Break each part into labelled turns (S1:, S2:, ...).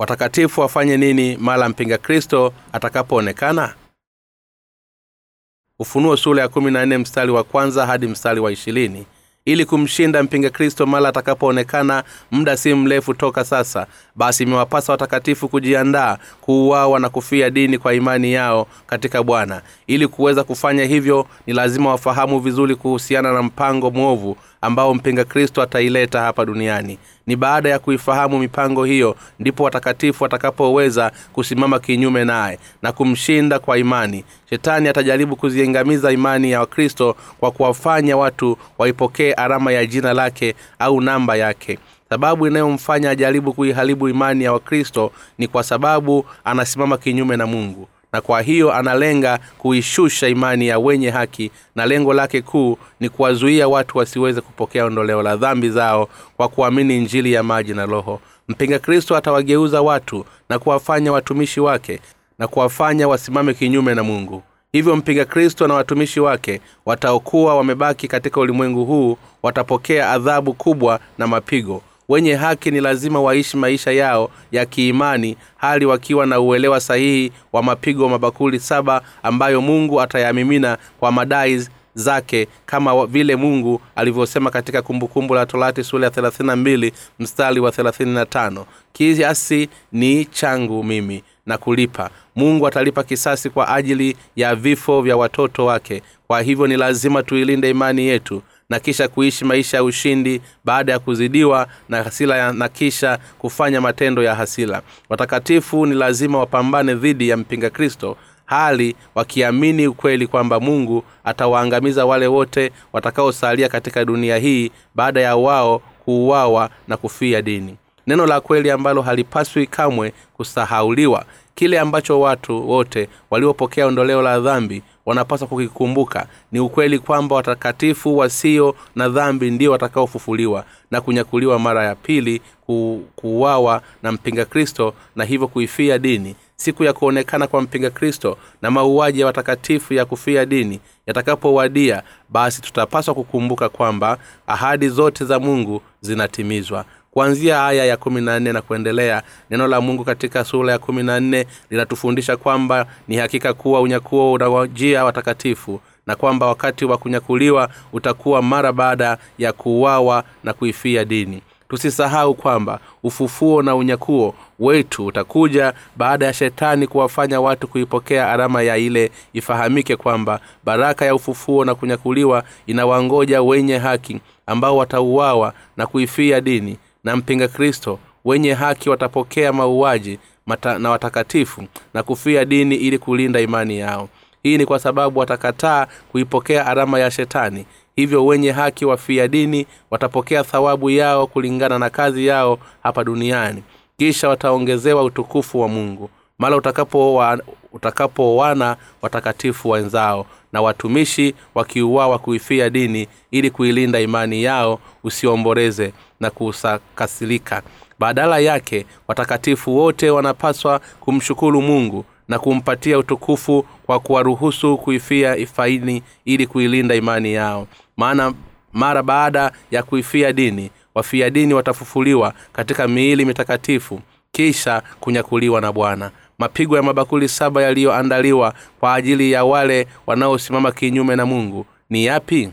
S1: watakatifu wafanye nini mara mpinga kristo atakapoonekana? Ufunuo sura ya kumi mstari wa kwanza hadi mstari wa ishirini. Ili kumshinda mpinga kristo mara atakapoonekana muda si mrefu toka sasa basi imewapasa watakatifu kujiandaa kuuawa na kufia dini kwa imani yao katika bwana. Ili kuweza kufanya hivyo ni lazima wafahamu vizuri kuhusiana na mpango mwovu ambao mpinga kristo ataileta hapa duniani. Ni baada ya kuifahamu mipango hiyo ndipo watakatifu watakapoweza kusimama kinyume naye na kumshinda kwa imani. Shetani atajaribu kuziangamiza imani ya wakristo kwa kuwafanya watu waipokee alama ya jina lake au namba yake. Sababu inayomfanya ajaribu kuiharibu imani ya wakristo ni kwa sababu anasimama kinyume na mungu na kwa hiyo analenga kuishusha imani ya wenye haki na lengo lake kuu ni kuwazuia watu wasiweze kupokea ondoleo la dhambi zao kwa kuamini injili ya maji na roho. Mpinga kristo atawageuza watu na kuwafanya watumishi wake na kuwafanya wasimame kinyume na mungu. Hivyo mpinga kristo na watumishi wake wataokuwa wamebaki katika ulimwengu huu watapokea adhabu kubwa na mapigo wenye haki ni lazima waishi maisha yao ya kiimani hali wakiwa na uelewa sahihi wa mapigo mabakuli saba ambayo mungu atayamimina kwa madai zake kama vile mungu alivyosema katika kumbukumbu la torati sura ya 32 mstari wa 35 kiasi ni changu mimi na kulipa. Mungu atalipa kisasi kwa ajili ya vifo vya watoto wake. Kwa hivyo ni lazima tuilinde imani yetu na kisha kuishi maisha ya ushindi baada ya kuzidiwa na hasila na kisha kufanya matendo ya hasila. Watakatifu ni lazima wapambane dhidi ya mpinga kristo hali wakiamini ukweli kwamba mungu atawaangamiza wale wote watakaosalia katika dunia hii baada ya wao kuuawa na kufia dini. Neno la kweli ambalo halipaswi kamwe kusahauliwa kile ambacho watu wote waliopokea ondoleo la dhambi wanapaswa kukikumbuka. Ni ukweli kwamba watakatifu wasio na dhambi ndio watakaofufuliwa na kunyakuliwa mara ya pili ku, kuuawa na mpinga kristo na hivyo kuifia dini. Siku ya kuonekana kwa mpinga kristo na mauaji ya watakatifu ya kufia dini yatakapowadia basi tutapaswa kukumbuka kwamba ahadi zote za mungu zinatimizwa kuanzia aya ya kumi na nne na kuendelea neno la mungu katika sura ya kumi na nne linatufundisha kwamba ni hakika kuwa unyakuo unawajia watakatifu na kwamba wakati wa kunyakuliwa utakuwa mara baada ya kuuawa na kuifia dini. Tusisahau kwamba ufufuo na unyakuo wetu utakuja baada ya shetani kuwafanya watu kuipokea alama ya ile ifahamike kwamba baraka ya ufufuo na kunyakuliwa inawangoja wenye haki ambao watauawa na kuifia dini na mpinga kristo wenye haki watapokea mauaji na watakatifu na kufia dini ili kulinda imani yao. Hii ni kwa sababu watakataa kuipokea alama ya shetani. Hivyo wenye haki wafia dini watapokea thawabu yao kulingana na kazi yao hapa duniani. Kisha wataongezewa utukufu wa mungu. Mara utakapowana utakapo watakatifu wenzao na watumishi wakiuawa kuifia dini ili kuilinda imani yao usiomboreze na kusakasilika badala yake watakatifu wote wanapaswa kumshukuru mungu na kumpatia utukufu kwa kuwaruhusu kuifia ifaini ili kuilinda imani yao. Maana mara baada ya kuifia dini wafia dini watafufuliwa katika miili mitakatifu kisha kunyakuliwa na bwana mapigo ya mabakuli saba yaliyoandaliwa kwa ajili ya wale wanaosimama kinyume na mungu. Ni yapi?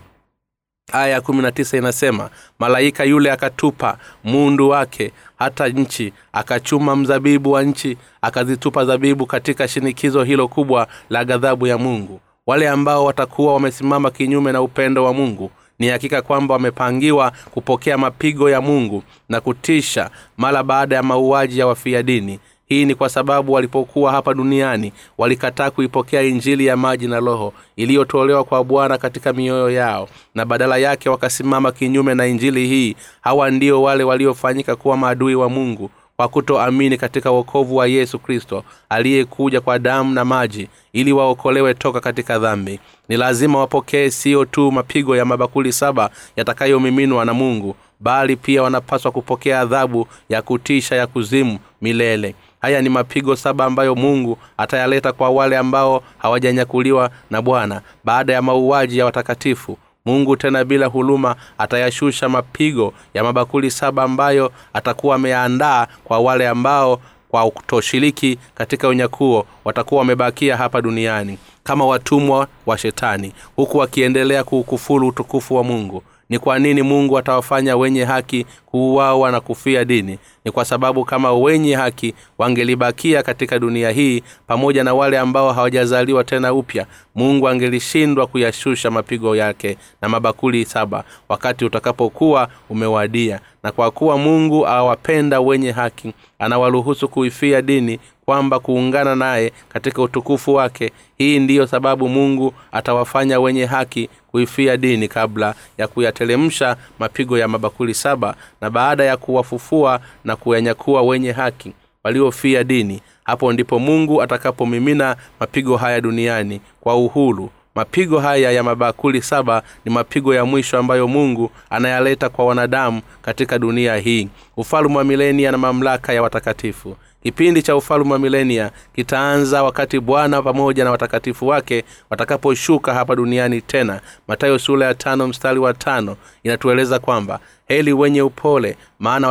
S1: Aya ya kumi na tisa inasema malaika yule akatupa muundu wake hata nchi akachuma mzabibu wa nchi akazitupa zabibu katika shinikizo hilo kubwa la ghadhabu ya mungu. Wale ambao watakuwa wamesimama kinyume na upendo wa mungu ni hakika kwamba wamepangiwa kupokea mapigo ya mungu na kutisha mara baada ya mauaji ya wafia dini hii ni kwa sababu walipokuwa hapa duniani walikataa kuipokea injili ya maji na roho iliyotolewa kwa bwana katika mioyo yao na badala yake wakasimama kinyume na injili hii. Hawa ndio wale waliofanyika kuwa maadui wa mungu kwa kutoamini katika wokovu wa yesu kristo aliyekuja kwa damu na maji ili waokolewe toka katika dhambi. Ni lazima wapokee siyo tu mapigo ya mabakuli saba yatakayomiminwa na mungu bali pia wanapaswa kupokea adhabu ya kutisha ya kuzimu milele haya ni mapigo saba ambayo mungu atayaleta kwa wale ambao hawajanyakuliwa na bwana. Baada ya mauaji ya watakatifu mungu tena bila huluma atayashusha mapigo ya mabakuli saba ambayo atakuwa ameyaandaa kwa wale ambao kwa kutoshiriki katika unyakuo watakuwa wamebakia hapa duniani kama watumwa wa shetani huku wakiendelea kuukufuru utukufu wa mungu. Ni kwa nini mungu atawafanya wenye haki kuuawa na kufia dini ni kwa sababu kama wenye haki wangelibakia katika dunia hii pamoja na wale ambao hawajazaliwa tena upya mungu angelishindwa kuyashusha mapigo yake na mabakuli saba wakati utakapokuwa umewadia. Na kwa kuwa mungu awapenda wenye haki anawaruhusu kuifia dini kwamba kuungana naye katika utukufu wake. Hii ndiyo sababu mungu atawafanya wenye haki kuifia dini kabla ya kuyatelemsha mapigo ya mabakuli saba. Na baada ya kuwafufua na kuyanyakuwa wenye haki waliofia dini. Hapo ndipo mungu atakapomimina mapigo haya duniani kwa uhuru. Mapigo haya ya mabakuli saba ni mapigo ya mwisho ambayo mungu anayaleta kwa wanadamu katika dunia hii. Ufalume wa milenia na mamlaka ya watakatifu kipindi cha ufalume wa milenia kitaanza wakati bwana pamoja na watakatifu wake watakaposhuka hapa duniani tena. Matayo sura ya tano mstari wa tano inatueleza kwamba heli wenye upole maana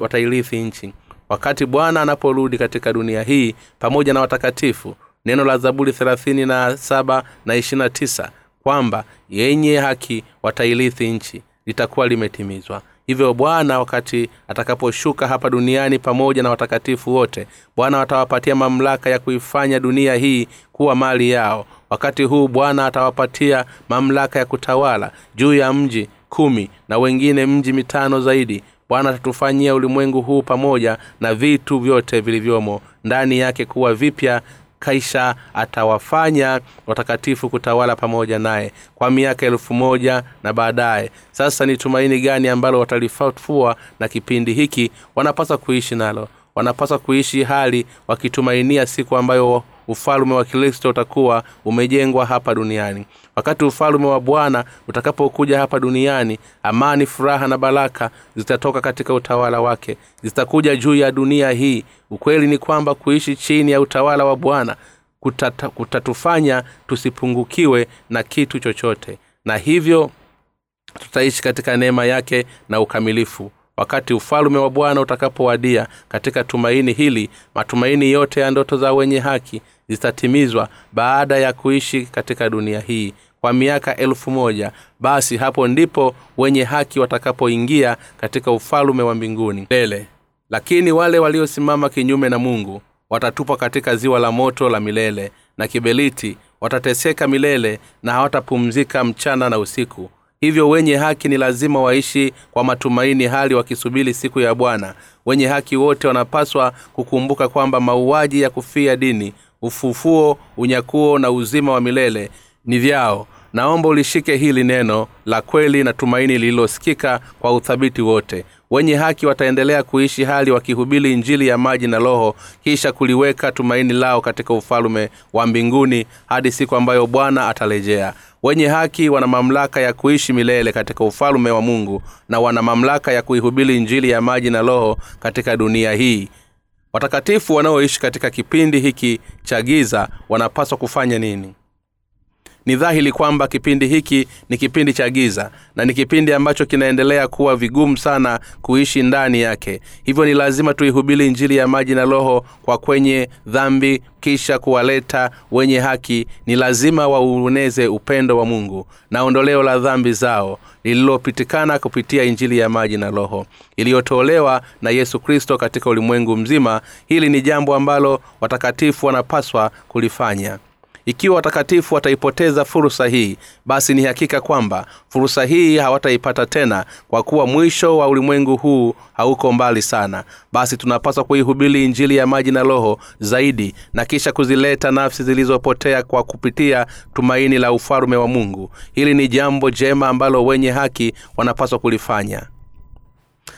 S1: watairithi nchi. Wakati bwana anaporudi katika dunia hii pamoja na watakatifu neno la zaburi thelathini na saba na ishirina tisa kwamba yenye haki watairithi nchi litakuwa limetimizwa hivyo bwana wakati atakaposhuka hapa duniani pamoja na watakatifu wote bwana atawapatia mamlaka ya kuifanya dunia hii kuwa mali yao. Wakati huu bwana atawapatia mamlaka ya kutawala juu ya mji kumi na wengine mji mitano zaidi. Bwana atatufanyia ulimwengu huu pamoja na vitu vyote vilivyomo ndani yake kuwa vipya kaisha atawafanya watakatifu kutawala pamoja naye kwa miaka elfu moja na baadaye. Sasa ni tumaini gani ambalo watalifufua na kipindi hiki? Wanapaswa kuishi nalo. Wanapaswa kuishi hali wakitumainia siku ambayo ufalume wa kristo utakuwa umejengwa hapa duniani. Wakati ufalume wa bwana utakapokuja hapa duniani amani furaha na baraka zitatoka katika utawala wake. Zitakuja juu ya dunia hii. Ukweli ni kwamba kuishi chini ya utawala wa bwana kutata, kutatufanya tusipungukiwe na kitu chochote. Na hivyo tutaishi katika neema yake na ukamilifu wakati ufalume wa bwana utakapowadia. Katika tumaini hili matumaini yote ya ndoto za wenye haki zitatimizwa baada ya kuishi katika dunia hii kwa miaka elfu moja. Basi hapo ndipo wenye haki watakapoingia katika ufalume wa mbinguni. Lele lakini wale waliosimama kinyume na mungu watatupwa katika ziwa la moto la milele na kibeliti watateseka milele na hawatapumzika mchana na usiku hivyo wenye haki ni lazima waishi kwa matumaini hali wakisubiri siku ya bwana. Wenye haki wote wanapaswa kukumbuka kwamba mauaji ya kufia dini ufufuo unyakuo na uzima wa milele ni vyao. Naomba ulishike hili neno la kweli na tumaini lililosikika kwa uthabiti wote wenye haki wataendelea kuishi hali wakihubiri injili ya maji na roho kisha kuliweka tumaini lao katika ufalume wa mbinguni hadi siku ambayo bwana atarejea. Wenye haki wana mamlaka ya kuishi milele katika ufalume wa mungu na wana mamlaka ya kuihubiri injili ya maji na roho katika dunia hii. Watakatifu wanaoishi katika kipindi hiki cha giza wanapaswa kufanya nini ni dhahiri kwamba kipindi hiki ni kipindi cha giza na ni kipindi ambacho kinaendelea kuwa vigumu sana kuishi ndani yake. Hivyo ni lazima tuihubiri injili ya maji na roho kwa kwenye dhambi kisha kuwaleta wenye haki. Ni lazima waueneze upendo wa mungu na ondoleo la dhambi zao lililopitikana kupitia injili ya maji na roho iliyotolewa na yesu kristo katika ulimwengu mzima. Hili ni jambo ambalo watakatifu wanapaswa kulifanya ikiwa watakatifu wataipoteza fursa hii basi ni hakika kwamba fursa hii hawataipata tena kwa kuwa mwisho wa ulimwengu huu hauko mbali sana. Basi tunapaswa kuihubiri injili ya maji na roho zaidi na kisha kuzileta nafsi zilizopotea kwa kupitia tumaini la ufalume wa mungu. Hili ni jambo jema ambalo wenye haki wanapaswa kulifanya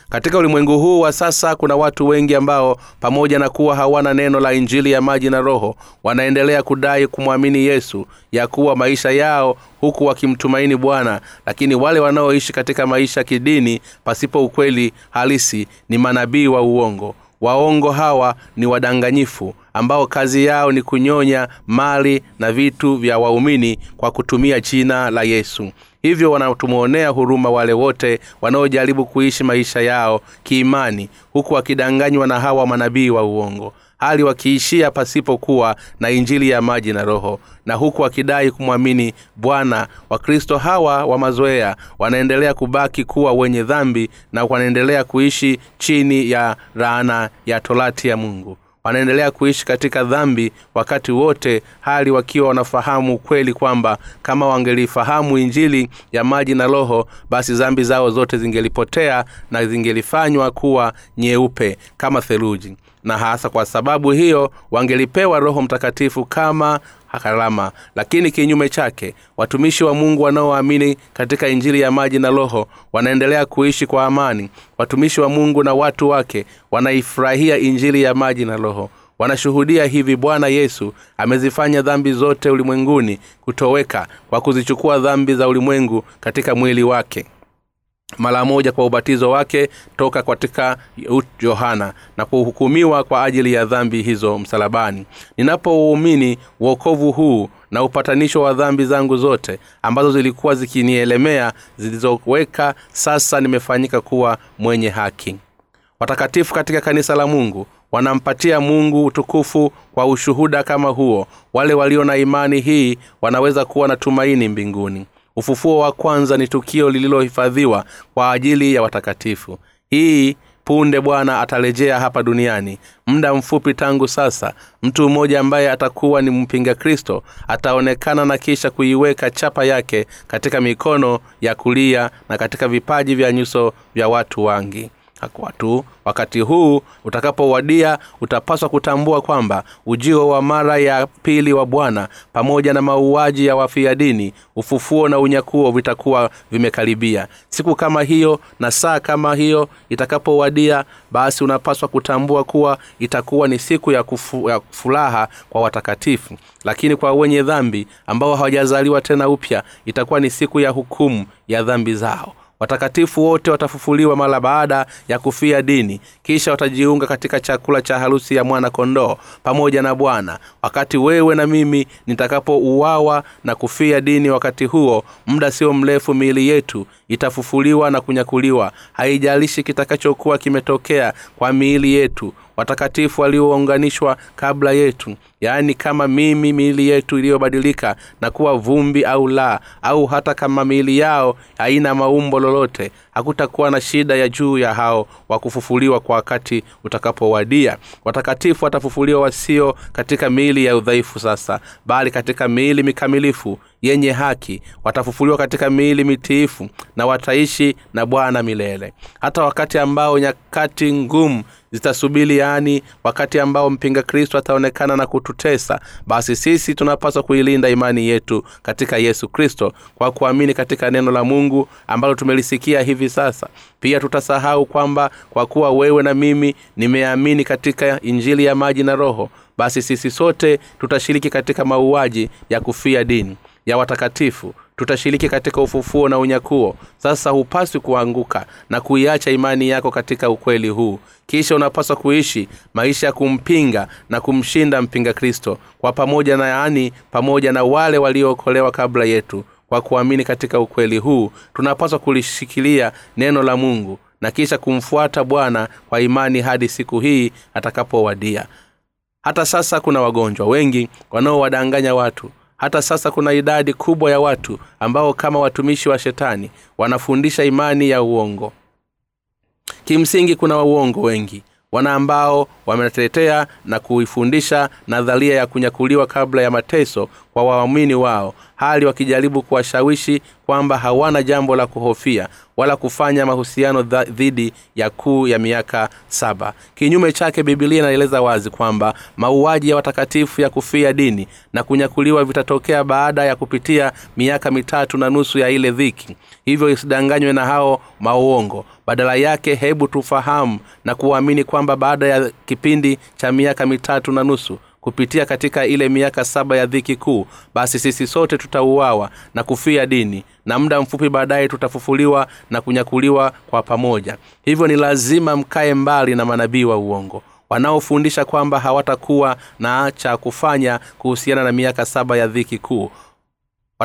S1: katika ulimwengu huu wa sasa kuna watu wengi ambao pamoja na kuwa hawana neno la injili ya maji na roho wanaendelea kudai kumwamini yesu ya kuwa maisha yao huku wakimtumaini bwana lakini wale wanaoishi katika maisha kidini pasipo ukweli halisi ni manabii wa uongo. Waongo hawa ni wadanganyifu ambao kazi yao ni kunyonya mali na vitu vya waumini kwa kutumia jina la yesu hivyo wanatumwonea huruma wale wote wanaojaribu kuishi maisha yao kiimani huku wakidanganywa na hawa manabii wa uongo. Hali wakiishia pasipokuwa na injili ya maji na roho na huku wakidai kumwamini bwana wakristo hawa wa mazoea wanaendelea kubaki kuwa wenye dhambi na wanaendelea kuishi chini ya raana ya torati ya mungu wanaendelea kuishi katika dhambi wakati wote hali wakiwa wanafahamu ukweli kwamba kama wangelifahamu injili ya maji na roho basi dhambi zao zote zingelipotea na zingelifanywa kuwa nyeupe kama theluji na hasa kwa sababu hiyo wangelipewa roho mtakatifu kama karama. Lakini kinyume chake watumishi wa mungu wanaoamini katika injili ya maji na roho wanaendelea kuishi kwa amani. Watumishi wa mungu na watu wake wanaifurahia injili ya maji na roho. Wanashuhudia hivi bwana yesu amezifanya dhambi zote ulimwenguni kutoweka kwa kuzichukua dhambi za ulimwengu katika mwili wake mara moja kwa ubatizo wake toka katika yohana na kuhukumiwa kwa ajili ya dhambi hizo msalabani. Ninapouumini uokovu huu na upatanisho wa dhambi zangu zote ambazo zilikuwa zikinielemea zilizoweka sasa nimefanyika kuwa mwenye haki. Watakatifu katika kanisa la mungu wanampatia mungu utukufu kwa ushuhuda kama huo. Wale walio na imani hii wanaweza kuwa na tumaini mbinguni ufufuo wa kwanza ni tukio lililohifadhiwa kwa ajili ya watakatifu. Hii punde bwana atarejea hapa duniani. Muda mfupi tangu sasa mtu mmoja ambaye atakuwa ni mpinga kristo ataonekana na kisha kuiweka chapa yake katika mikono ya kulia na katika vipaji vya nyuso vya watu wangi hakuwa tu. Wakati huu utakapowadia utapaswa kutambua kwamba ujio wa mara ya pili wa bwana pamoja na mauaji ya wafia dini ufufuo na unyakuo vitakuwa vimekaribia. Siku kama hiyo na saa kama hiyo itakapowadia basi unapaswa kutambua kuwa itakuwa ni siku ya, kufu, ya furaha kwa watakatifu. Lakini kwa wenye dhambi ambao hawajazaliwa tena upya itakuwa ni siku ya hukumu ya dhambi zao watakatifu wote watafufuliwa mara baada ya kufia dini kisha watajiunga katika chakula cha harusi ya mwana kondoo pamoja na bwana. Wakati wewe na mimi nitakapouawa na kufia dini wakati huo muda sio mrefu miili yetu itafufuliwa na kunyakuliwa. Haijalishi kitakachokuwa kimetokea kwa miili yetu watakatifu waliounganishwa kabla yetu yaani kama mimi miili yetu iliyobadilika na kuwa vumbi au la au hata kama miili yao haina maumbo lolote hakutakuwa na shida ya juu ya hao wa kufufuliwa kwa wakati utakapowadia. Watakatifu watafufuliwa wasio katika miili ya udhaifu sasa bali katika miili mikamilifu yenye haki. Watafufuliwa katika miili mitiifu na wataishi na bwana milele. Hata wakati ambao nyakati ngumu zitasubili yaani wakati ambao mpinga kristo ataonekana na kututesa basi sisi tunapaswa kuilinda imani yetu katika yesu kristo kwa kuamini katika neno la mungu ambalo tumelisikia hivi sasa. Pia tutasahau kwamba kwa kuwa wewe na mimi nimeamini katika injili ya maji na roho basi sisi sote tutashiriki katika mauaji ya kufia dini ya watakatifu tutashiriki katika ufufuo na unyakuo. Sasa hupaswi kuanguka na kuiacha imani yako katika ukweli huu. Kisha unapaswa kuishi maisha ya kumpinga na kumshinda mpinga kristo kwa pamoja na yaani pamoja na wale waliookolewa kabla yetu. Kwa kuamini katika ukweli huu tunapaswa kulishikilia neno la mungu na kisha kumfuata bwana kwa imani hadi siku hii atakapowadia. Hata sasa kuna wagonjwa wengi wanaowadanganya watu hata sasa kuna idadi kubwa ya watu ambao kama watumishi wa shetani wanafundisha imani ya uongo. Kimsingi kuna wauongo wengi wana ambao wametetea na kuifundisha nadharia ya kunyakuliwa kabla ya mateso kwa waamini wao hali wakijaribu kuwashawishi kwamba hawana jambo la kuhofia wala kufanya mahusiano dhidi ya kuu ya miaka saba. Kinyume chake bibilia inaeleza wazi kwamba mauaji ya watakatifu ya kufia dini na kunyakuliwa vitatokea baada ya kupitia miaka mitatu na nusu ya ile dhiki. Hivyo isidanganywe na hao mauongo. Badala yake hebu tufahamu na kuamini kwamba baada ya kipindi cha miaka mitatu na nusu kupitia katika ile miaka saba ya dhiki kuu basi sisi sote tutauawa na kufia dini na muda mfupi baadaye tutafufuliwa na kunyakuliwa kwa pamoja. Hivyo ni lazima mkae mbali na manabii wa uongo wanaofundisha kwamba hawatakuwa na cha kufanya kuhusiana na miaka saba ya dhiki kuu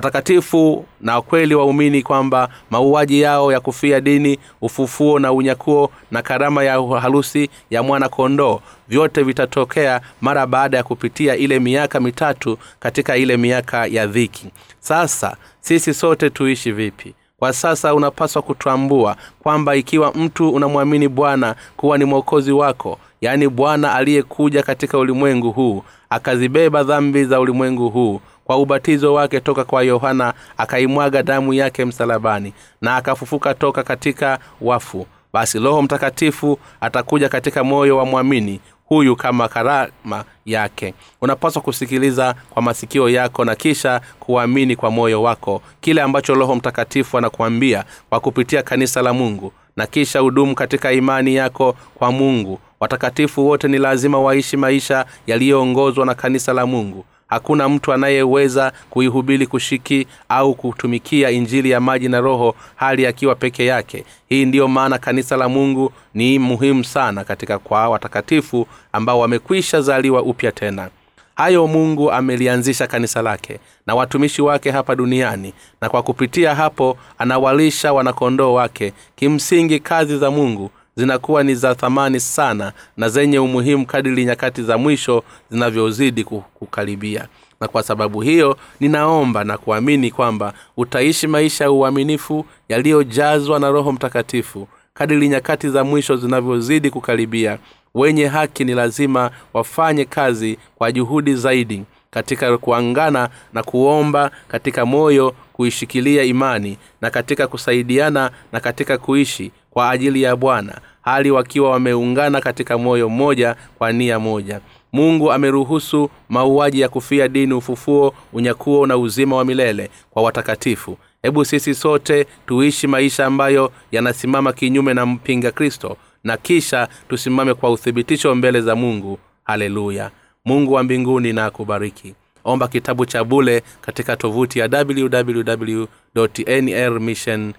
S1: watakatifu na kweli waumini kwamba mauaji yao ya kufia dini ufufuo na unyakuo na karama ya harusi ya mwana kondoo vyote vitatokea mara baada ya kupitia ile miaka mitatu katika ile miaka ya dhiki. Sasa sisi sote tuishi vipi? Kwa sasa unapaswa kutambua kwamba ikiwa mtu unamwamini bwana kuwa ni mwokozi wako yaani bwana aliyekuja katika ulimwengu huu akazibeba dhambi za ulimwengu huu kwa ubatizo wake toka kwa yohana akaimwaga damu yake msalabani na akafufuka toka katika wafu. Basi roho mtakatifu atakuja katika moyo wa mwamini huyu kama karama yake. Unapaswa kusikiliza kwa masikio yako na kisha kuamini kwa moyo wako kile ambacho roho mtakatifu anakuambia kwa kupitia kanisa la mungu. Na kisha hudumu katika imani yako kwa mungu. Watakatifu wote ni lazima waishi maisha yaliyoongozwa na kanisa la mungu hakuna mtu anayeweza kuihubiri kushiki au kutumikia injili ya maji na roho hali akiwa peke yake. Hii ndiyo maana kanisa la mungu ni muhimu sana katika kwa watakatifu ambao wamekwisha zaliwa upya tena. Hayo mungu amelianzisha kanisa lake na watumishi wake hapa duniani na kwa kupitia hapo anawalisha wanakondoo wake. Kimsingi kazi za mungu zinakuwa ni za thamani sana na zenye umuhimu kadiri nyakati za mwisho zinavyozidi kukaribia. Na kwa sababu hiyo ninaomba na kuamini kwamba utaishi maisha ya uaminifu yaliyojazwa na roho mtakatifu kadiri nyakati za mwisho zinavyozidi kukaribia. Wenye haki ni lazima wafanye kazi kwa juhudi zaidi katika kuangana na kuomba katika moyo kuishikilia imani na katika kusaidiana na katika kuishi kwa ajili ya bwana hali wakiwa wameungana katika moyo mmoja kwa nia moja. Mungu ameruhusu mauaji ya kufia dini ufufuo unyakuo na uzima wa milele kwa watakatifu. Hebu sisi sote tuishi maisha ambayo yanasimama kinyume na mpinga kristo na kisha tusimame kwa uthibitisho mbele za mungu. Haleluya. Mungu wa mbinguni na akubariki. Omba kitabu cha bule katika tovuti ya www nrmission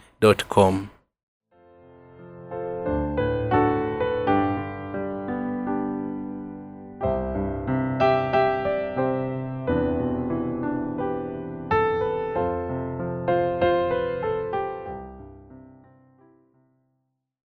S1: com